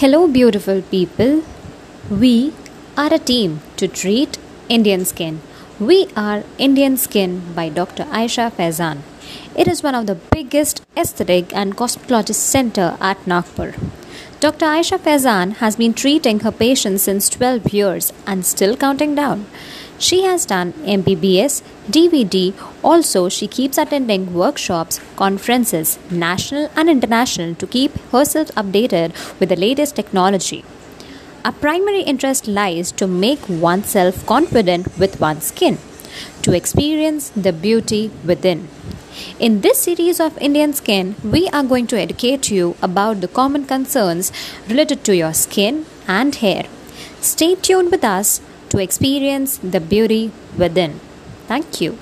Hello, beautiful people. We are a team to treat Indian skin. We are Indian Skin by Dr. Aisha Faizan. It is one of the biggest aesthetic and cosmetologist center at Nagpur. Dr. Aisha Faizan has been treating her patients since 12 years and still counting down. She has done MBBS, DVD. Also, she keeps attending workshops, conferences, national and international, to keep herself updated with the latest technology. Our primary interest lies to make oneself confident with one's skin, to experience the beauty within. In this series of Indian Skin, we are going to educate you about the common concerns related to your skin and hair. Stay tuned with us to experience the beauty within. Thank you.